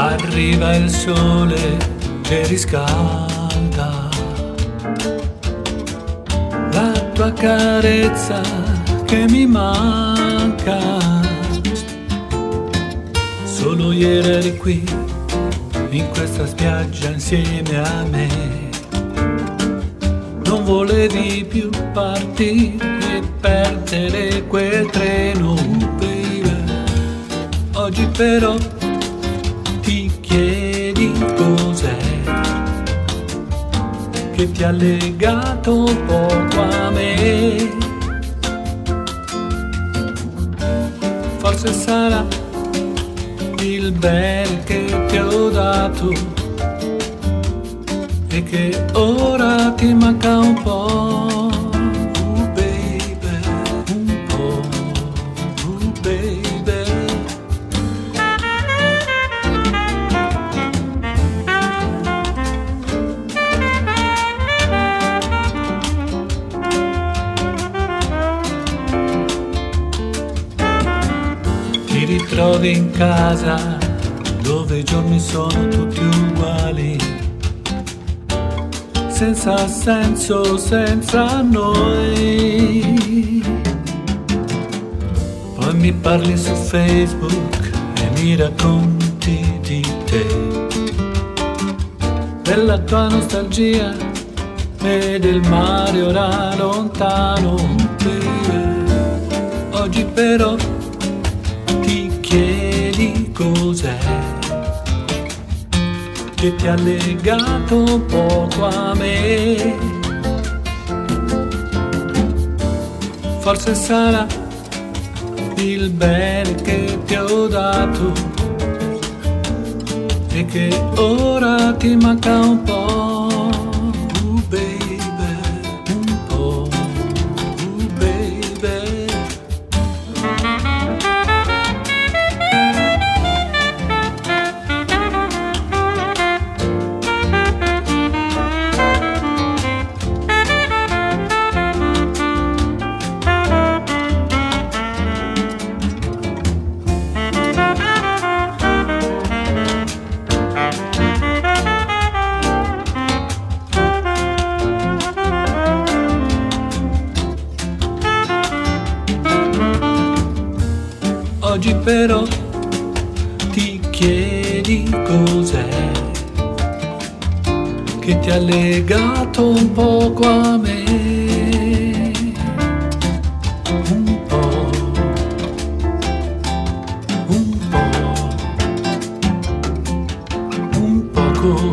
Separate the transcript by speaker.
Speaker 1: arriva il sole che riscalda la tua carezza che mi manca. Solo ieri eri qui in questa spiaggia insieme a me. Non volevi più partire e perdere quel treno, baby. Oggi però che ti ha legato poco a me. Forse sarà il bel che ti ho dato e che ora ti manca un po'. Ritrovi in casa dove i giorni sono tutti uguali, senza senso, senza noi. Poi mi parli su Facebook e mi racconti di te, della tua nostalgia e del mare ora lontano. Oggi però chiedi cos'è che ti ha legato poco a me. Forse sarà il bene che ti ho dato e che ora ti manca un po'. Oggi però ti chiedi cos'è che ti ha legato un poco a me. Un po', un po', un poco.